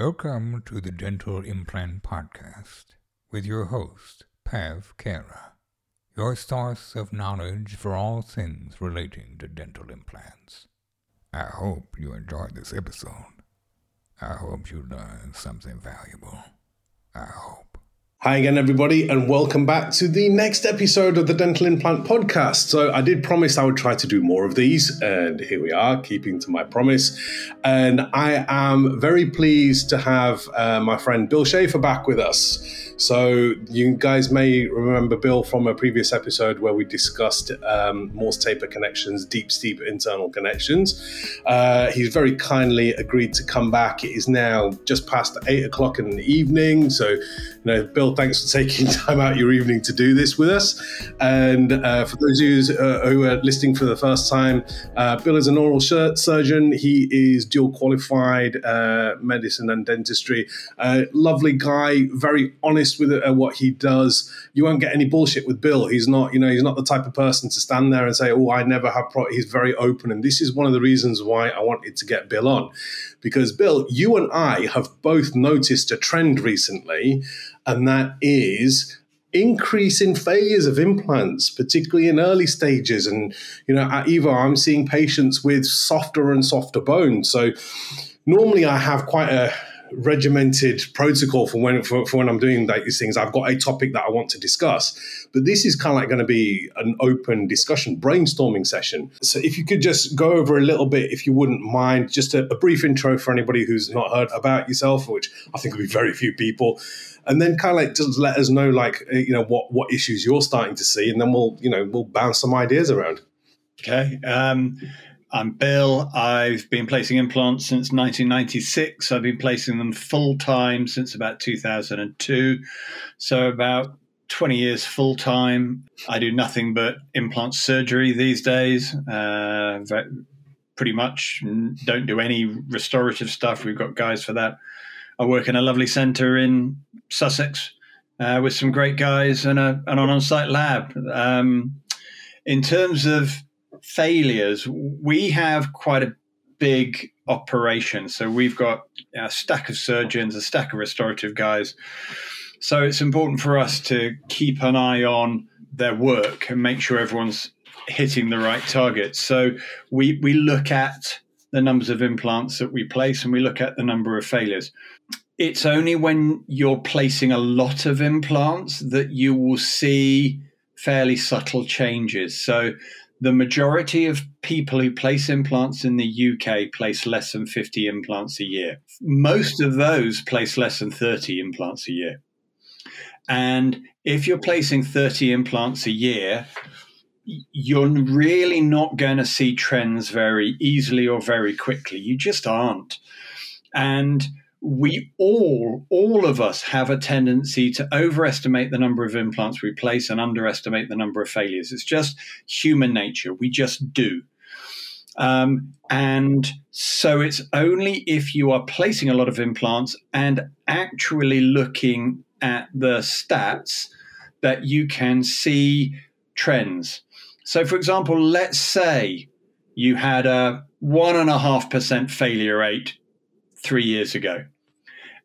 Welcome to the Dental Implant Podcast with your host, Pav Kara, your source of knowledge for all things relating to dental implants. I hope you enjoyed this episode. I hope you learned something valuable. I hope. Hi again, everybody, and welcome back to the next episode of the Dental Implant Podcast. So, I did promise I would try to do more of these, and here we are, keeping to my promise. And I am very pleased to have uh, my friend Bill Schaefer back with us. So, you guys may remember Bill from a previous episode where we discussed um, Morse taper connections, deep, steep internal connections. Uh, he's very kindly agreed to come back. It is now just past eight o'clock in the evening. So, you know, Bill, thanks for taking time out your evening to do this with us. And uh, for those of you uh, who are listening for the first time, uh, Bill is an oral surgeon. He is dual qualified uh, medicine and dentistry. lovely guy, very honest honest with uh, what he does. You won't get any bullshit with Bill. He's not, you know, he's not the type of person to stand there and say, "Oh, I never have." Pro-. He's very open, and this is one of the reasons why I wanted to get Bill on, because Bill, you and I have both noticed a trend recently, and that is increase in failures of implants, particularly in early stages. And, you know, at Evo, I'm seeing patients with softer and softer bones. So normally I have quite a regimented protocol for when for, for when I'm doing these things. I've got a topic that I want to discuss, but this is kind of like going to be an open discussion, brainstorming session. So if you could just go over a little bit, if you wouldn't mind, just a, a brief intro for anybody who's not heard about yourself, which I think will be very few people. And then kind of like just let us know like uh, you know what what issues you're starting to see, and then we'll you know we'll bounce some ideas around. Okay. Um, I'm Bill. I've been placing implants since 1996. I've been placing them full time since about 2002. So, about 20 years full time. I do nothing but implant surgery these days. Uh, pretty much don't do any restorative stuff. We've got guys for that. I work in a lovely centre in Sussex uh, with some great guys and, a, an on site lab. Um, in terms of failures, we have quite a big operation. So we've got a stack of surgeons, a stack of restorative guys. So it's important for us to keep an eye on their work and make sure everyone's hitting the right targets. So we we look at the numbers of implants that we place and we look at the number of failures. It's only when you're placing a lot of implants that you will see fairly subtle changes. So the majority of people who place implants in the UK place less than 50 implants a year. Most of those place less than 30 implants a year. And if you're placing 30 implants a year, you're really not going to see trends very easily or very quickly. You just aren't. And we all, all of us have a tendency to overestimate the number of implants we place and underestimate the number of failures. It's just human nature. We just do. Um, and so it's only if you are placing a lot of implants and actually looking at the stats that you can see trends. So, for example, let's say you had a one and a half percent failure rate three years ago.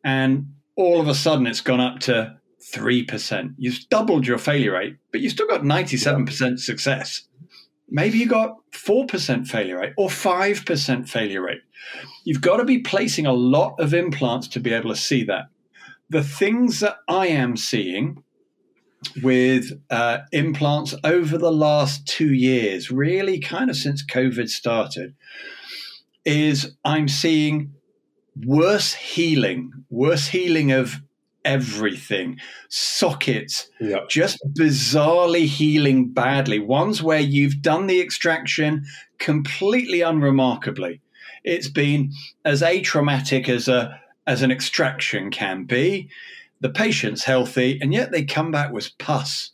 And all of a sudden it's gone up to 3%. You've doubled your failure rate, but you've still got 97% success. Maybe you got 4% failure rate or 5% failure rate. You've got to be placing a lot of implants to be able to see that. The things that I am seeing with uh, implants over the last two years, really kind of since COVID started, is I'm seeing worse healing, worse healing of everything, sockets, yep. just bizarrely healing badly. Ones where you've done the extraction completely unremarkably. It's been as atraumatic as a as an extraction can be. The patient's healthy, and yet they come back with pus,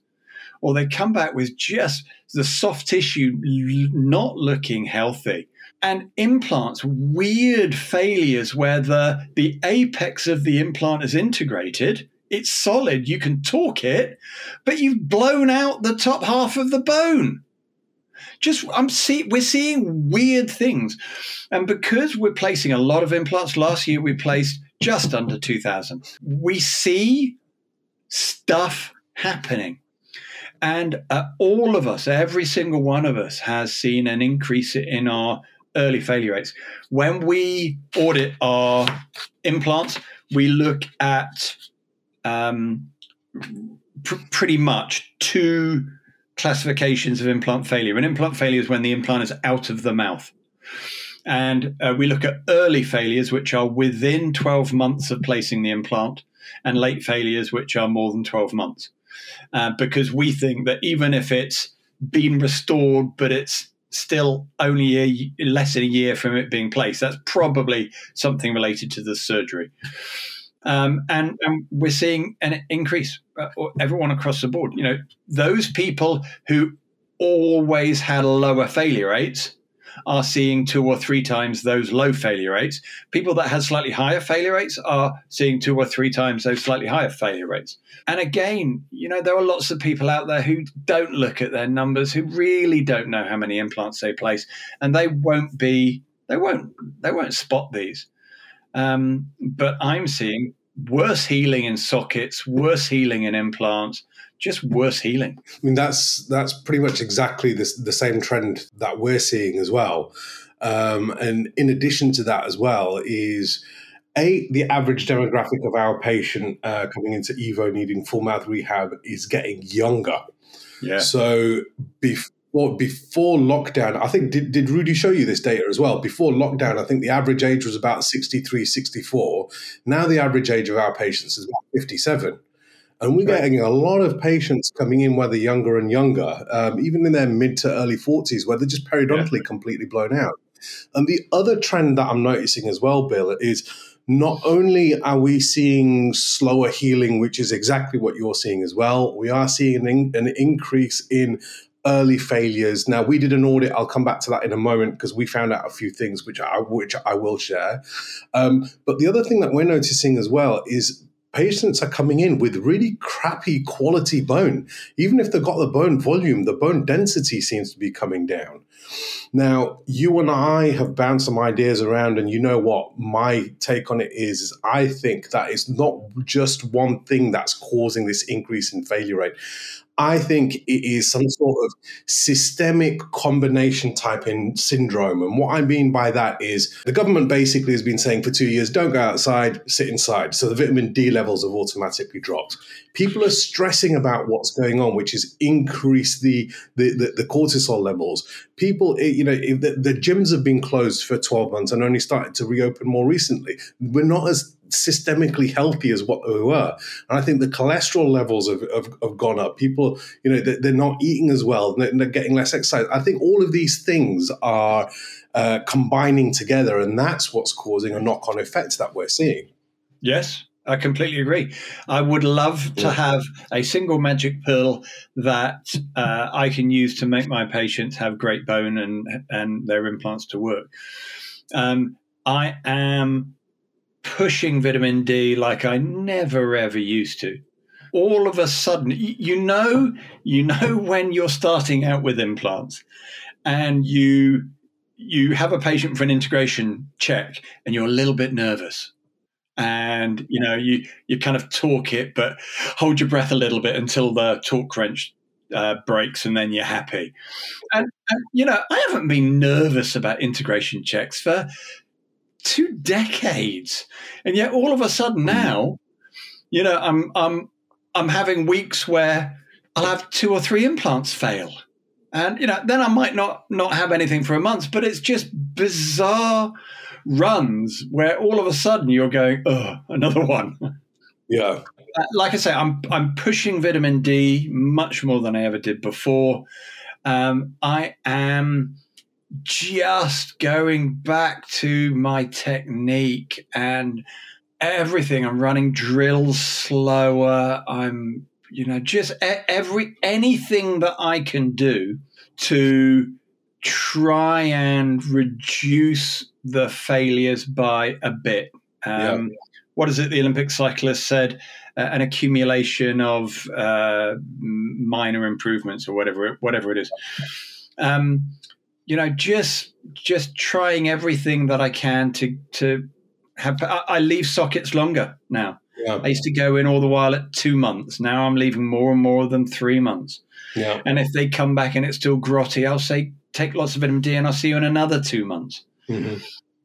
or they come back with just the soft tissue not looking healthy and implants weird failures where the the apex of the implant is integrated it's solid you can torque it but you've blown out the top half of the bone just i'm see we're seeing weird things and because we're placing a lot of implants last year we placed just under 2,000. We see stuff happening. And uh, all of us, every single one of us, has seen an increase in our early failure rates. When we audit our implants, we look at um, pr- pretty much two classifications of implant failure. An implant failure is when the implant is out of the mouth. And uh, we look at early failures, which are within 12 months of placing the implant, and late failures, which are more than 12 months. Uh, because we think that even if it's been restored, but it's still only a, less than a year from it being placed, that's probably something related to the surgery. Um, and, and, we're seeing an increase, uh, everyone across the board. You know, those people who always had lower failure rates are seeing two or three times those low failure rates. People that had slightly higher failure rates are seeing two or three times those slightly higher failure rates. And again, you know, there are lots of people out there who don't look at their numbers, who really don't know how many implants they place, and they won't be, they won't, they won't spot these. Um, but I'm seeing worse healing in sockets, worse healing in implants, just worse healing. I mean, that's that's pretty much exactly the, the same trend that we're seeing as well. Um, and in addition to that, as well, is a the average demographic of our patient uh, coming into Evo needing full mouth rehab is getting younger. Yeah. So before well, before lockdown, I think, did, did Rudy show you this data as well? Before lockdown, I think the average age was about 63, 64. Now the average age of our patients is about 57. And we're getting a lot of patients coming in where they're younger and younger, um, even in their mid to early 40s, where they're just periodontally yeah. completely blown out. And the other trend that I'm noticing as well, Bill, is not only are we seeing slower healing, which is exactly what you're seeing as well, we are seeing an, in, an increase in early failures. Now we did an audit. I'll come back to that in a moment because we found out a few things which I which I will share. Um, but the other thing that we're noticing as well is patients are coming in with really crappy quality bone. Even if they've got the bone volume, the bone density seems to be coming down. Now, you and I have bounced some ideas around, and you know what my take on it is, is I think that it's not just one thing that's causing this increase in failure rate. I think it is some sort of systemic combination type in syndrome. And what I mean by that is the government basically has been saying for two years, don't go outside, sit inside. So the vitamin D levels have automatically dropped. People are stressing about what's going on, which is increase the, the, the, the cortisol levels. People, eh, you know, the, the gyms have been closed for 12 months and only started to reopen more recently. We're not as systemically healthy as what they were. And I think the cholesterol levels have, have, have gone up. People, you know, they're, not eating as well, they're, they're getting less exercise. I think all of these things are uh, combining together, and that's what's causing a knock on effect that we're seeing. Yes, I completely agree. I would love to have a single magic pill that uh, I can use to make my patients have great bone and and their implants to work. Um, I am pushing vitamin D like I never ever used to. All of a sudden, you know, you know when you're starting out with implants, and you you have a patient for an integration check, and you're a little bit nervous, and you know you you kind of torque it, but hold your breath a little bit until the torque wrench uh, breaks and then you're happy. And, and, you know, I haven't been nervous about integration checks for two decades, and yet all of a sudden hmm. now, you know, I'm I'm I'm having weeks where I'll have two or three implants fail, and you know, then I might not not have anything for a month, but it's just bizarre runs where all of a sudden you're going, oh, another one. Yeah. Uh, like I say, I'm I'm pushing vitamin D much more than I ever did before. Um, I am just going back to my technique and everything. I'm running drills slower. I'm, you know, just every anything that I can do to try and reduce the failures by a bit. Um, yeah. What is it the Olympic cyclist said? Uh, an accumulation of uh, minor improvements or whatever, whatever it is. Um, you know, just just trying everything that I can to to have. I, I leave sockets longer now. Yeah. I used to go in all the while at two months. Now I'm leaving more and more than three months. Yeah. And if they come back and it's still grotty, I'll say take lots of vitamin D, and I'll see you in another two months. hmm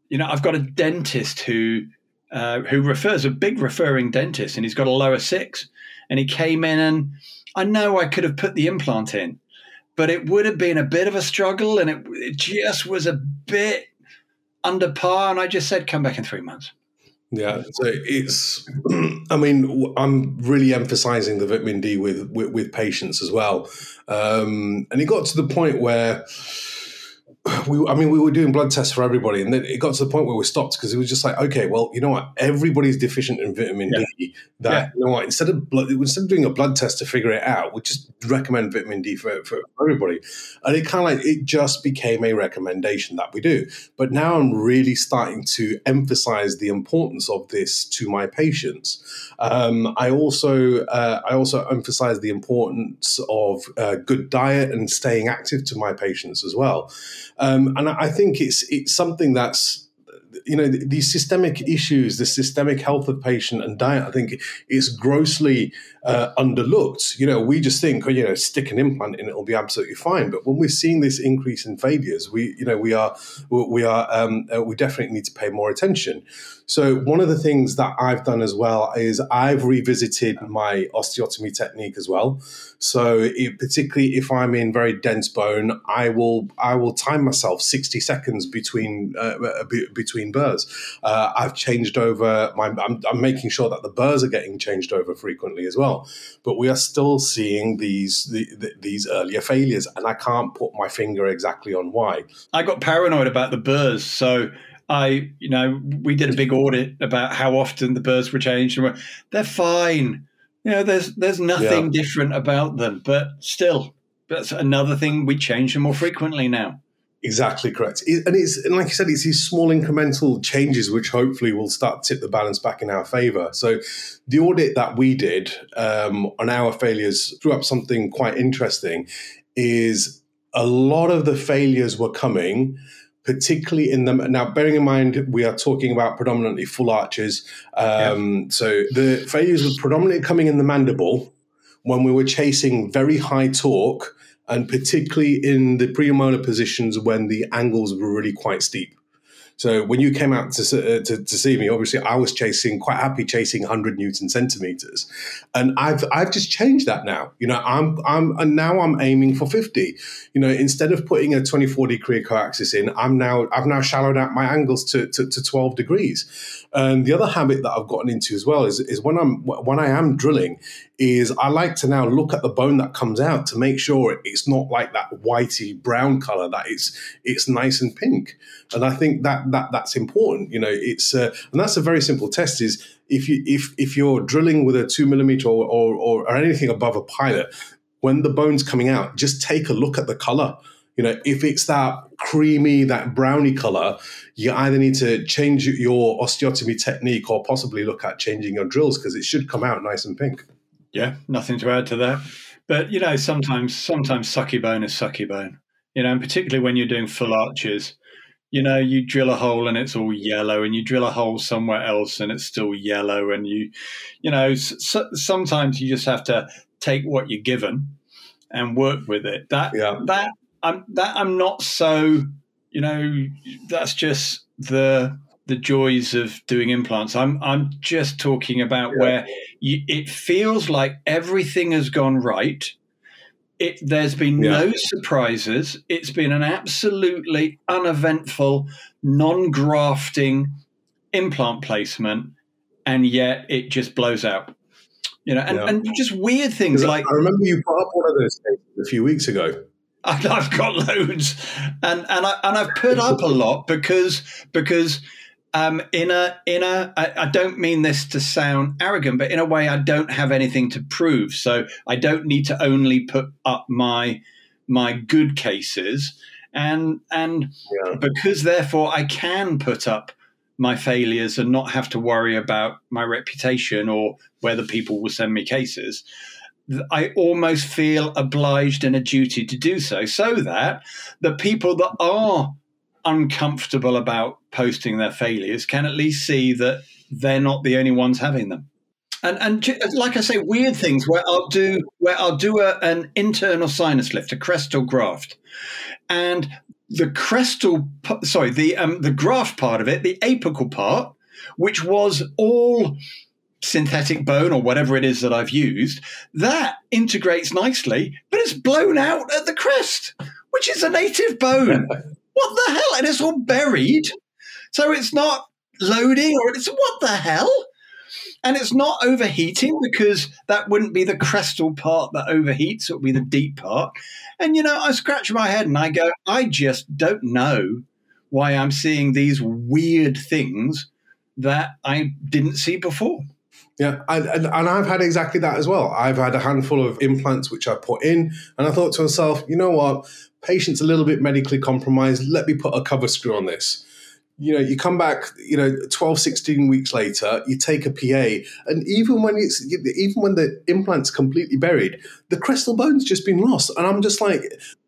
You know, I've got a dentist who uh, who refers a big referring dentist, and he's got a lower six, and he came in and I know I could have put the implant in, but it would have been a bit of a struggle, and it, it just was a bit under par, and I just said come back in three months. Yeah, so it's. I mean, I'm really emphasizing the vitamin D with with, with patients as well, um, and it got to the point where we. I mean, we were doing blood tests for everybody, and then it got to the point where we stopped because it was just like, okay, well, you know what? Everybody's deficient in vitamin Yeah. D. That Yeah. you know what? Instead of blood, instead of doing a blood test to figure it out, we just recommend vitamin D for for everybody, and it kind of like it just became a recommendation that we do. But now I'm really starting to emphasize the importance of this to my patients. Um, I also uh, I also emphasize the importance of uh, good diet and staying active to my patients as well. Um, and I think it's it's something that's you know these systemic issues, the systemic health of patient and diet. I think is grossly uh, underlooked. You know, we just think, oh, you know, stick an implant in, it'll be absolutely fine. But when we're seeing this increase in failures, we, you know, we are, we are, um, uh, we definitely need to pay more attention. So one of the things that I've done as well is I've revisited my osteotomy technique as well. So it, particularly if I'm in very dense bone, I will I will time myself 60 seconds between uh, uh, be, between burrs. Uh, I've changed over my I'm, I'm making sure that the burrs are getting changed over frequently as well. But we are still seeing these the, the, these earlier failures, and I can't put my finger exactly on why. I got paranoid about the burrs, so I, you know, we did a big audit about how often the burrs were changed, and they're fine. You know, there's there's nothing different about them, but still, that's another thing. We change them more frequently now. Exactly correct. And it's and like I said, it's these small incremental changes which hopefully will start to tip the balance back in our favor. So the audit that we did um, on our failures threw up something quite interesting. Is a lot of the failures were coming. Particularly in them now, bearing in mind we are talking about predominantly full arches, um, so the failures were predominantly coming in the mandible when we were chasing very high torque, and particularly in the premolar positions when the angles were really quite steep. So when you came out to, uh, to, to see me, obviously I was chasing, quite happy chasing 100 newton centimeters, and I've I've just changed that now. You know, I'm I'm and now I'm aiming for 50. You know, instead of putting a 24 degree Co-Axis in, I'm now I've now shallowed out my angles to, to, to 12 degrees. And the other habit that I've gotten into as well is is when I'm when I am drilling, is I like to now look at the bone that comes out to make sure it's not like that whitey brown color that it's it's nice and pink. And I think that that that's important you know it's uh, and that's a very simple test is if you if if you're drilling with a two millimeter or or, or anything above a pilot when the bone's coming out just take a look at the color. You know if it's that creamy that browny color you either need to change your osteotomy technique or possibly look at changing your drills because it should come out nice and pink Yeah, nothing to add to that. But you know, sometimes sometimes sucky bone is sucky bone. You know, and particularly when you're doing full arches, you know, you drill a hole and it's all yellow, and you drill a hole somewhere else and it's still yellow, and you, you know, s- sometimes you just have to take what you're given and work with it. That Yeah. that I'm that I'm not so, you know, that's just the the joys of doing implants. I'm I'm just talking about Yeah. where you, it feels like everything has gone right. It, there's been Yeah. no surprises. It's been an absolutely uneventful, non-grafting implant placement, and yet it just blows out. You know, and, Yeah. and just weird things like I remember you brought up one of those cases a few weeks ago. I've I've got loads, and and I and I've put up a lot because because um, in a in a I, I don't mean this to sound arrogant, but in a way I don't have anything to prove, so I don't need to only put up my my good cases, and and Yeah. because therefore I can put up my failures and not have to worry about my reputation or whether people will send me cases. I almost feel obliged and a duty to do so, so that the people that are uncomfortable about posting their failures can at least see that they're not the only ones having them. And and like I say, weird things where I'll do where I'll do a, an internal sinus lift, a crestal graft, and the crestal sorry the um, the graft part of it, the apical part, which was all synthetic bone or whatever it is that I've used, that integrates nicely, but it's blown out at the crest, which is a native bone. what the hell? And it's all buried. So it's not loading or it's what the hell? And it's not overheating because that wouldn't be the crestal part that overheats, it would be the deep part. And you know, I scratch my head and I go, I just don't know why I'm seeing these weird things that I didn't see before. Yeah, and, and, I've had exactly that as well. I've had a handful of implants which I put in, and I thought to myself, you know what, patient's a little bit medically compromised. Let me put a cover screw on this. You know, you come back, you know, 12, 16 weeks later, you take a PA, and even when it's even when the implant's completely buried, the crestal bone's just been lost. And I'm just like,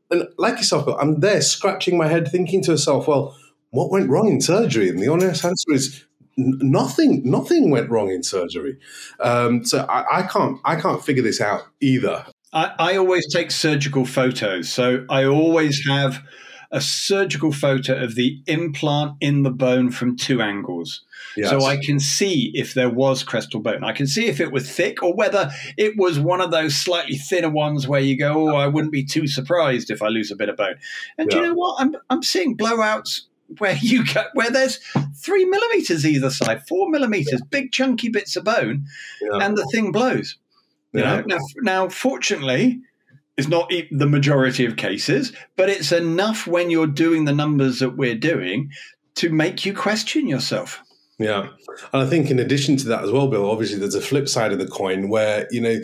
and like yourself, I'm there scratching my head, thinking to myself, well, what went wrong in surgery? And the honest answer is nothing nothing went wrong in surgery. Um, so I, I, can't i can't figure this out either. I, I, always take surgical photos. So i always have a surgical photo of the implant in the bone from two angles. Yes. so i can see if there was crestal bone. I can see if it was thick or whether it was one of those slightly thinner ones where you go oh i wouldn't be too surprised if i lose a bit of bone. And yeah. you know what? I'm, I'm seeing blowouts where you get where there's three millimeters either side, four millimeters, big chunky bits of bone, yeah. and the thing blows. You yeah. know, now, now fortunately, it's not the majority of cases, but it's enough when you're doing the numbers that we're doing to make you question yourself. Yeah, and I think in addition to that as well, Bill, obviously there's a flip side of the coin where you know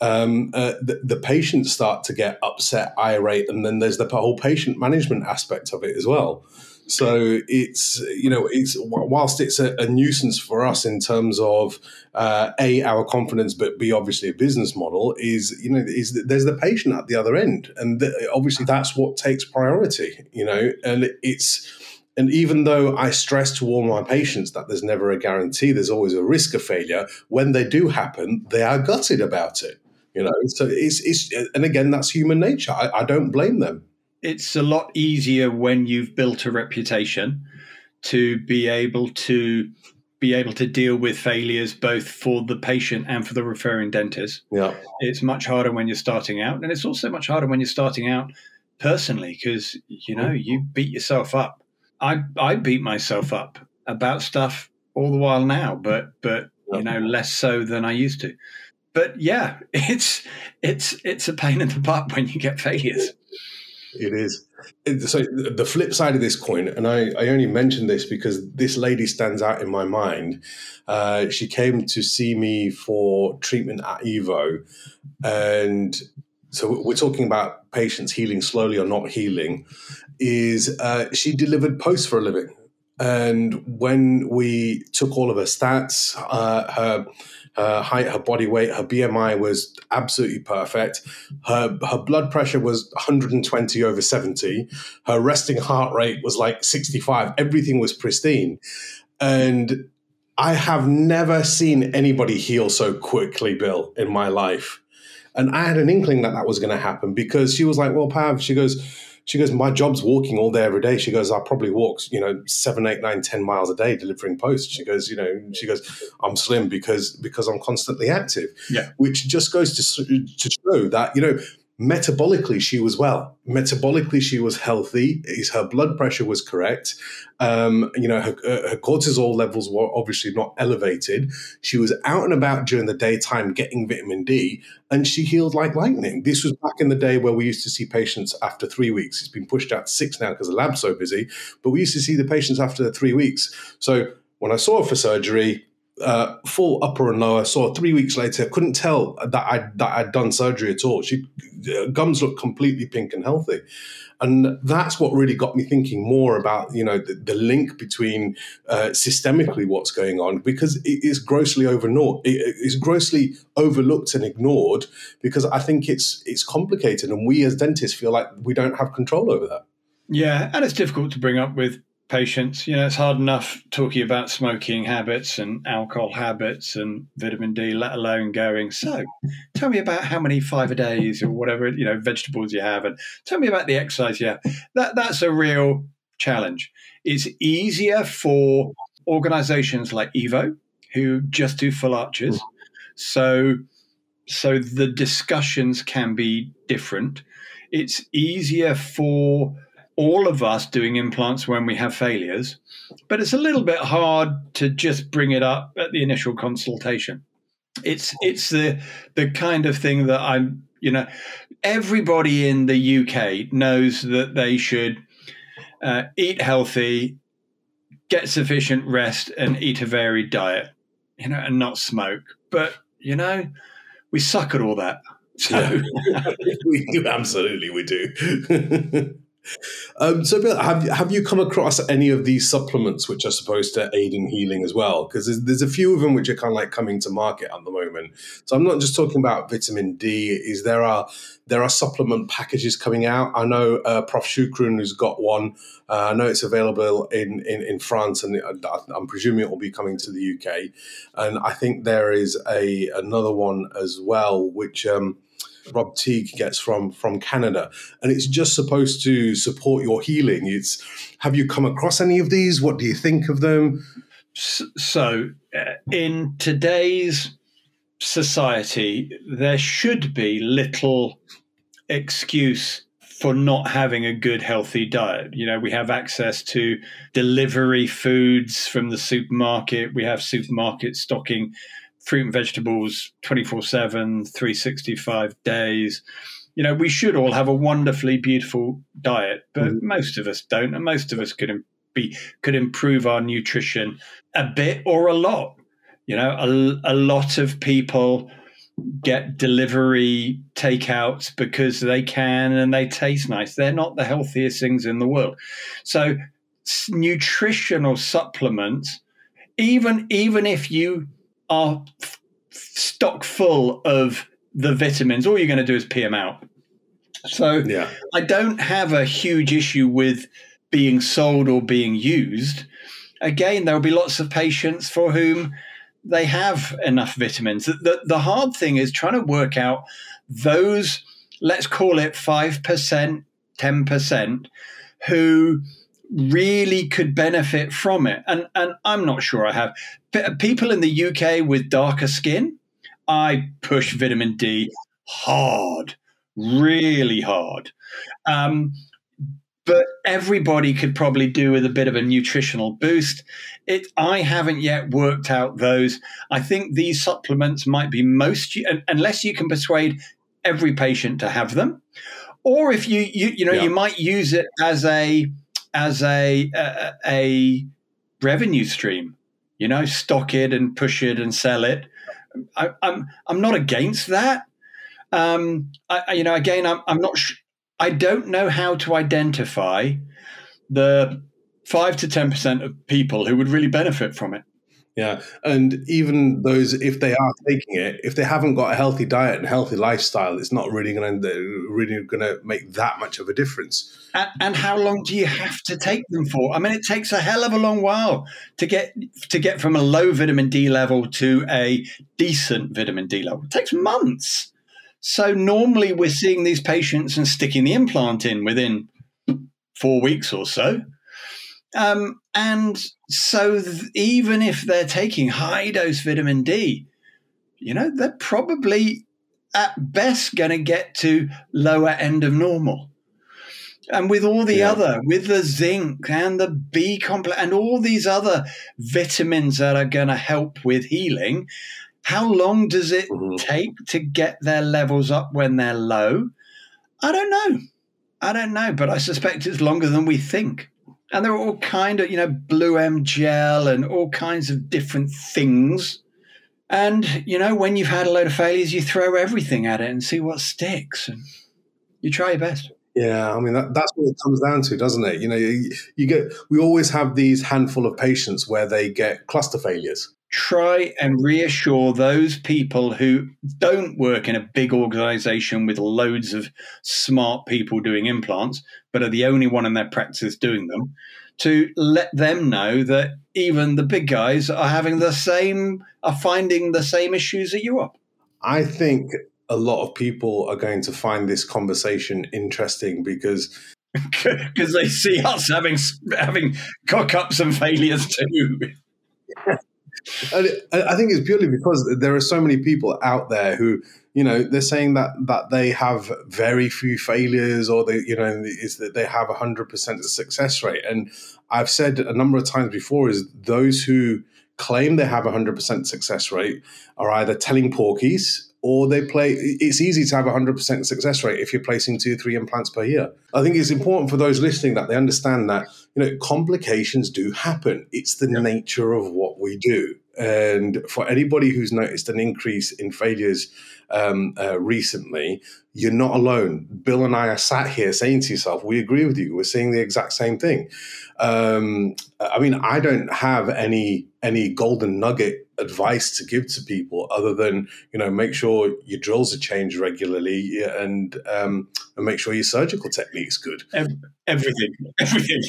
um, uh, the, the, patients start to get upset, irate, and then there's the whole patient management aspect of it as well. So it's you know it's whilst it's a, a nuisance for us in terms of uh, a our confidence, but b obviously a business model is you know is there's the patient at the other end, and the, obviously that's what takes priority. You know, and it's and even though I stress to all my patients that there's never a guarantee, there's always a risk of failure. When they do happen, they are gutted about it. You know, so it's it's and again that's human nature. I, I don't blame them it's a lot easier when you've built a reputation to be able to be able to deal with failures both for the patient and for the referring dentist. Yeah. It's much harder when you're starting out and it's also much harder when you're starting out personally because you know mm. you beat yourself up. I I beat myself up about stuff all the while now but but you know less so than I used to. But yeah, it's it's it's a pain in the butt when you get failures. It is. So the flip side of this coin, and I, I only mention this because this lady stands out in my mind. Uh, she came to see me for treatment at Evo, and so we're talking about patients healing slowly or not healing. Is uh, she delivered posts for a living? And when we took all of her stats, uh, her her height, her body weight, her BMI was absolutely perfect. Her her blood pressure was 120 over 70. Her resting heart rate was like 65. Everything was pristine. And I have never seen anybody heal so quickly, Bill, in my life. And I had an inkling that that was going to happen because she was like, "Well, Pav," she goes, she goes, my job's walking all day every day. She goes, I probably walk, you know, seven, eight, nine, ten miles a day delivering posts. She goes, you know, she goes, I'm slim because because I'm constantly active. Yeah, which just goes to to show that you know metabolically she was well. Metabolically she was healthy. Her blood pressure was correct. Um, you know her, her, cortisol levels were obviously not elevated. She was out and about during the daytime getting vitamin d and she healed like lightning. This was back in the day where we used to see patients after three weeks. It's been pushed out six now because the lab's so busy but we used to see the patients after three weeks. So when i saw her for surgery uh, full upper and lower. Saw three weeks later, couldn't tell that I that I'd done surgery at all. She uh, gums looked completely pink and healthy, and that's what really got me thinking more about you know the, the link between uh, systemically what's going on because it is grossly overlooked. It is grossly overlooked and ignored because I think it's it's complicated, and we as dentists feel like we don't have control over that. Yeah, and it's difficult to bring up with patients. You know, it's hard enough talking about smoking habits and alcohol habits and vitamin D, let alone going, so tell me about how many five a days or whatever, you know, vegetables you have and tell me about the exercise you have. That, that's a real challenge. It's easier for organizations like Evo, who just do full arches. So, so the discussions can be different. It's easier for all of us doing implants when we have failures, but it's a little bit hard to just bring it up at the initial consultation. It's it's the the kind of thing that I'm you know everybody in the UK knows that they should uh, eat healthy, get sufficient rest, and eat a varied diet, you know, and not smoke. But you know, we suck at all that. So. We do absolutely we do. Um, so, Bill, have have you come across any of these supplements which are supposed to aid in healing as well? Because there's, there's, a few of them which are kind of like coming to market at the moment. So, I'm not just talking about vitamin D. Is there are there are supplement packages coming out? I know uh, Prof. Choukroun has got one. Uh, I know it's available in, in, in France, and I'm presuming it will be coming to the UK. And I think there is a another one as well, which. Um, Rob Teague gets from from Canada, and it's just supposed to support your healing. It's have you come across any of these? What do you think of them? So, uh, in today's society, there should be little excuse for not having a good healthy diet. You know, we have access to delivery foods from the supermarket. We have supermarkets stocking fruit and vegetables 24 7, 365 days. You know, we should all have a wonderfully beautiful diet, but mm. most of us don't. And most of us could be could improve our nutrition a bit or a lot. You know, a, a lot of people get delivery takeouts because they can and they taste nice. They're not the healthiest things in the world. So nutritional supplements, even even if you are f- stock full of the vitamins, all you're going to do is pee them out. So yeah. I don't have a huge issue with being sold or being used. Again, there will be lots of patients for whom they have enough vitamins. The, the, the hard thing is trying to work out those, let's call it 5%, 10%, who really could benefit from it. And and I'm not sure I have. People in the UK with darker skin, I push vitamin D hard, really hard. Um, but everybody could probably do with a bit of a nutritional boost. It, I haven't yet worked out those. I think these supplements might be most, unless you can persuade every patient to have them, or if you you you know yeah. you might use it as a as a, a, a revenue stream. You know, stock it and push it and sell it. I, am I'm, I'm not against that. Um, I, you know, again, I'm I'm not. Sh- I don't know how to identify the five to ten percent of people who would really benefit from it. Yeah, and even those, if they are taking it, if they haven't got a healthy diet and healthy lifestyle, it's not really going to really going to make that much of a difference. And, and, how long do you have to take them for? I mean, it takes a hell of a long while to get to get from a low vitamin D level to a decent vitamin D level. It takes months. So normally we're seeing these patients and sticking the implant in within four weeks or so. Um, and so th- even if they're taking high dose vitamin D, you know, they're probably at best going to get to lower end of normal. And with all the yeah. other, with the zinc and the B complex and all these other vitamins that are going to help with healing, how long does it mm-hmm. take to get their levels up when they're low? I don't know. I don't know, but I suspect it's longer than we think and there are all kind of you know blue M gel and all kinds of different things. And you know when you've had a load of failures, you throw everything at it and see what sticks, and you try your best. Yeah, I mean that, that's what it comes down to, doesn't it? You know, you, you, get we always have these handful of patients where they get cluster failures, try and reassure those people who don't work in a big organization with loads of smart people doing implants, but are the only one in their practice doing them, to let them know that even the big guys are having the same, are finding the same issues that you are. I think a lot of people are going to find this conversation interesting because because they see us having having cock ups and failures too. and I think it's purely because there are so many people out there who, you know, they're saying that that they have very few failures, or they, you know, is that they have a hundred percent success rate. And I've said a number of times before is those who claim they have a hundred percent success rate are either telling porkies or they play. It's easy to have a hundred percent success rate if you're placing two, three implants per year. I think it's important for those listening that they understand that you know complications do happen. It's the nature of what we do. And for anybody who's noticed an increase in failures um, uh, recently, you're not alone. Bill and I are sat here saying to yourself, we agree with you. We're seeing the exact same thing. Um, I mean, I don't have any any golden nugget advice to give to people other than you know make sure your drills are changed regularly and um, and make sure your surgical technique's good. Everything, everything.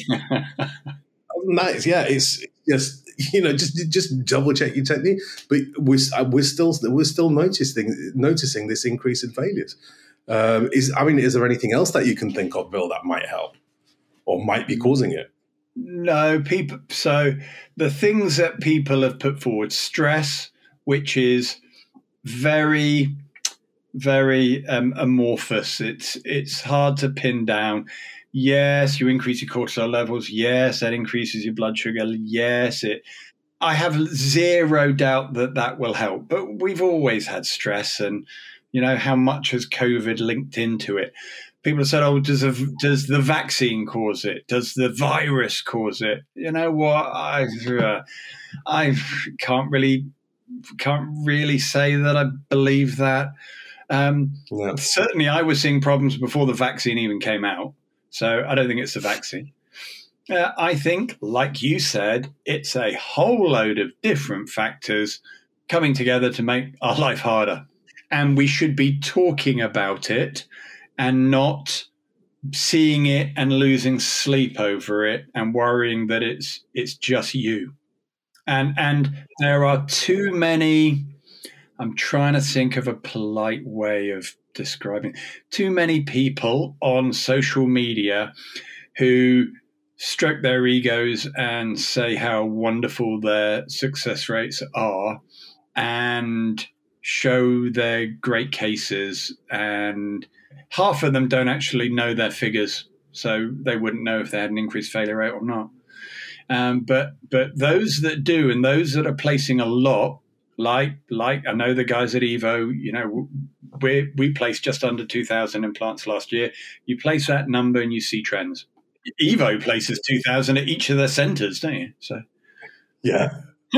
Nice, yeah. It's just you know just just double check your technique, but we're we're still we're still noticing noticing this increase in failures. Um, is I mean, is there anything else that you can think of, Bill, that might help or might be causing it? No, people. So the things that people have put forward, stress, which is very, very um, amorphous. It's it's hard to pin down. Yes, you increase your cortisol levels. Yes, that increases your blood sugar. Yes, it. I have zero doubt that that will help. But we've always had stress, and you know how much has COVID linked into it people have said, "Oh, does a, does the vaccine cause it? Does the virus cause it?" You know what? I uh, I can't really can't really say that I believe that. Um, yeah. Certainly, I was seeing problems before the vaccine even came out, so I don't think it's a vaccine. Uh, I think, like you said, it's a whole load of different factors coming together to make our life harder. And we should be talking about it and not seeing it and losing sleep over it and worrying that it's it's just you and and there are too many i'm trying to think of a polite way of describing too many people on social media who stroke their egos and say how wonderful their success rates are and show their great cases and half of them don't actually know their figures, so they wouldn't know if they had an increased failure rate or not. Um, but but those that do, and those that are placing a lot, like like I know the guys at Evo, you know, we we placed just under two thousand implants last year. You place that number and you see trends. Evo places two thousand at each of their centres, don't you? So yeah.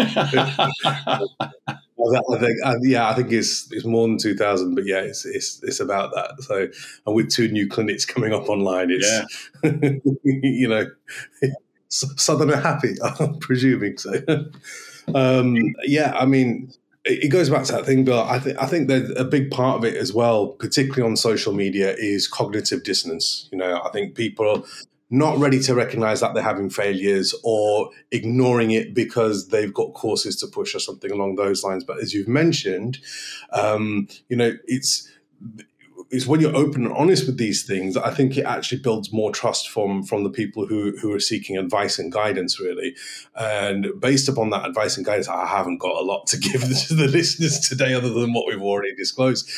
I think, uh, yeah, I think it's it's more than two thousand, but yeah, it's it's it's about that. So, and with two new clinics coming up online, it's yeah. you know, Southern are happy. I'm presuming so. Um, yeah, I mean, it, goes back to that thing, Bill. I think I think that a big part of it as well, particularly on social media, is cognitive dissonance. You know, I think people not ready to recognize that they're having failures or ignoring it because they've got courses to push or something along those lines. But as you've mentioned, um, you know, it's is when you're open and honest with these things, I think it actually builds more trust from from the people who who are seeking advice and guidance, really. And based upon that advice and guidance, I haven't got a lot to give to the listeners today, other than what we've already disclosed.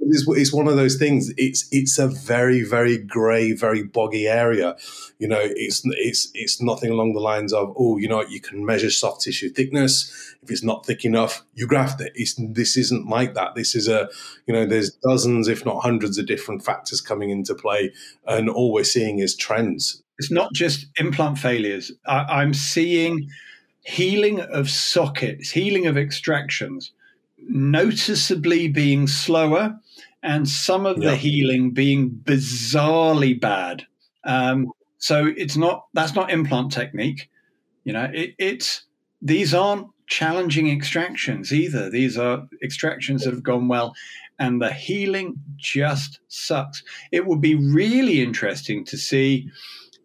It's, it's one of those things. It's it's a very very grey, very boggy area. You know, it's it's it's nothing along the lines of oh, you know, you can measure soft tissue thickness if it's not thick enough, you graft it. It's, this isn't like that. This is a, you know, there's dozens, if not hundreds, of different factors coming into play, and all we're seeing is trends. It's not just implant failures. I, I'm seeing healing of sockets, healing of extractions, noticeably being slower, and some of the healing being bizarrely bad. Um, so it's not that's not implant technique. You know, it, it's these aren't challenging extractions either. These are extractions that have gone well, and the healing just sucks. It would be really interesting to see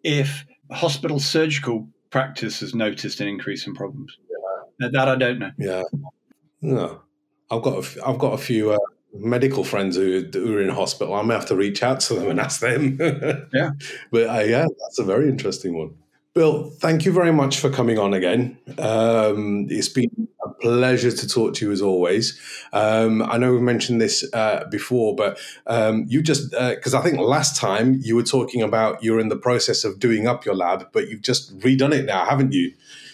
if hospital surgical practice has noticed an increase in problems. Yeah. That I don't know. Yeah, no, I've got a f- I've got a few uh, medical friends who, who, are in hospital. I may have to reach out to them and ask them. yeah, but uh, yeah, that's a very interesting one. Bill, thank you very much for coming on again. Um, it's been a pleasure to talk to you as always. Um, I know we've mentioned this uh, before, but um, you just, because uh, I think last time you were talking about you're in the process of doing up your lab, but you've just redone it now, haven't you?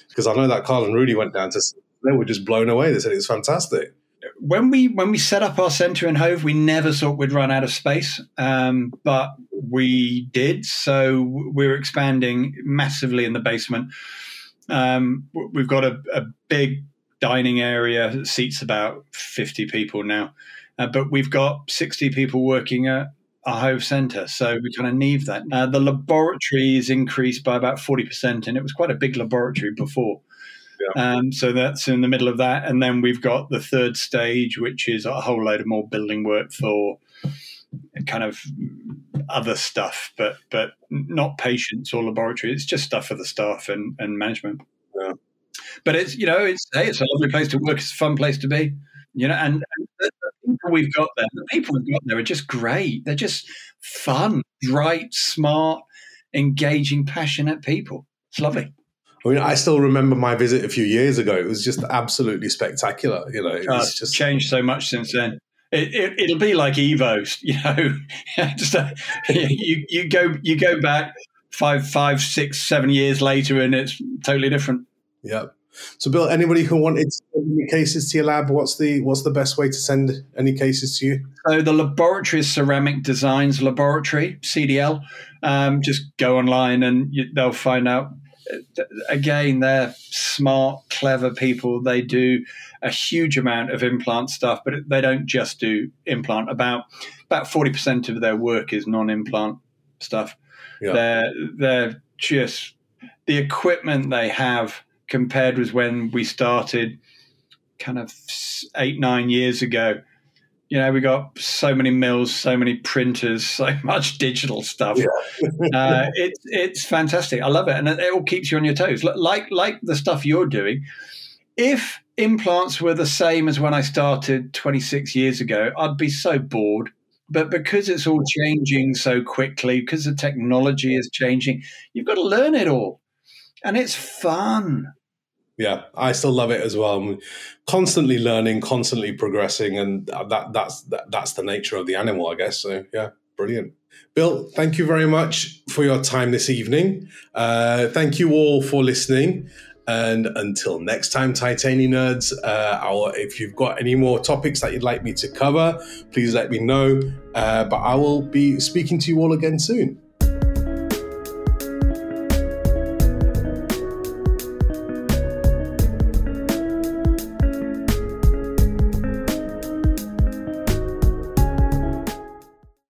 Because I know that Carl and Rudy went down to, they were just blown away. They said it was fantastic when we when we set up our centre in Hove, we never thought we'd run out of space, um, but we did. So we're expanding massively in the basement. Um, we've got a, a, big dining area that seats about fifty people now, uh, but we've got sixty people working at our Hove Centre. So we kind of need that. Uh, the laboratory is increased by about forty percent, and it was quite a big laboratory before. Yeah. Um, so that's in the middle of that. And then we've got the third stage, which is a whole load of more building work for kind of other stuff, but but not patients or laboratory. It's just stuff for the staff and, and management. Yeah. But it's you know it's hey, it's a lovely place to work. It's a fun place to be. You know, and, and the, the people we've got there, the people we've got there are just great. They're just fun, bright, smart, engaging, passionate people. It's lovely. I mean, I still remember my visit a few years ago. It was just absolutely spectacular. You know, it's just changed so much since then. It, will it, be like Evo, you know. just a, you you go you go back five five six seven years later, and it's totally different. Yeah. So, Bill, anybody who wanted to send any cases to your lab, what's the what's the best way to send any cases to you? So, the laboratory is Ceramic Designs Laboratory (CDL). Um, just go online and you, they'll find out again, they're smart, clever people. They do a huge amount of implant stuff, but they don't just do implant. About about forty percent of their work is non-implant stuff. Yeah. They're they're just the equipment they have compared with when we started, kind of eight nine years ago you know, we got so many mills, so many printers, so much digital stuff. Yeah. uh, it's it's fantastic. I love it, and it all keeps you on your toes. Like like the stuff you're doing. If implants were the same as when I started 26 years ago, I'd be so bored. But because it's all changing so quickly, because the technology is changing, you've got to learn it all, and it's fun yeah i still love it as well. I'm constantly learning constantly progressing and that that's that, that's the nature of the animal i guess. So yeah brilliant. Bill thank you very much for your time this evening. Uh, thank you all for listening. And until next time titanium nerds uh, our, if you've got any more topics that you'd like me to cover please let me know. Uh, but i will be speaking to you all again soon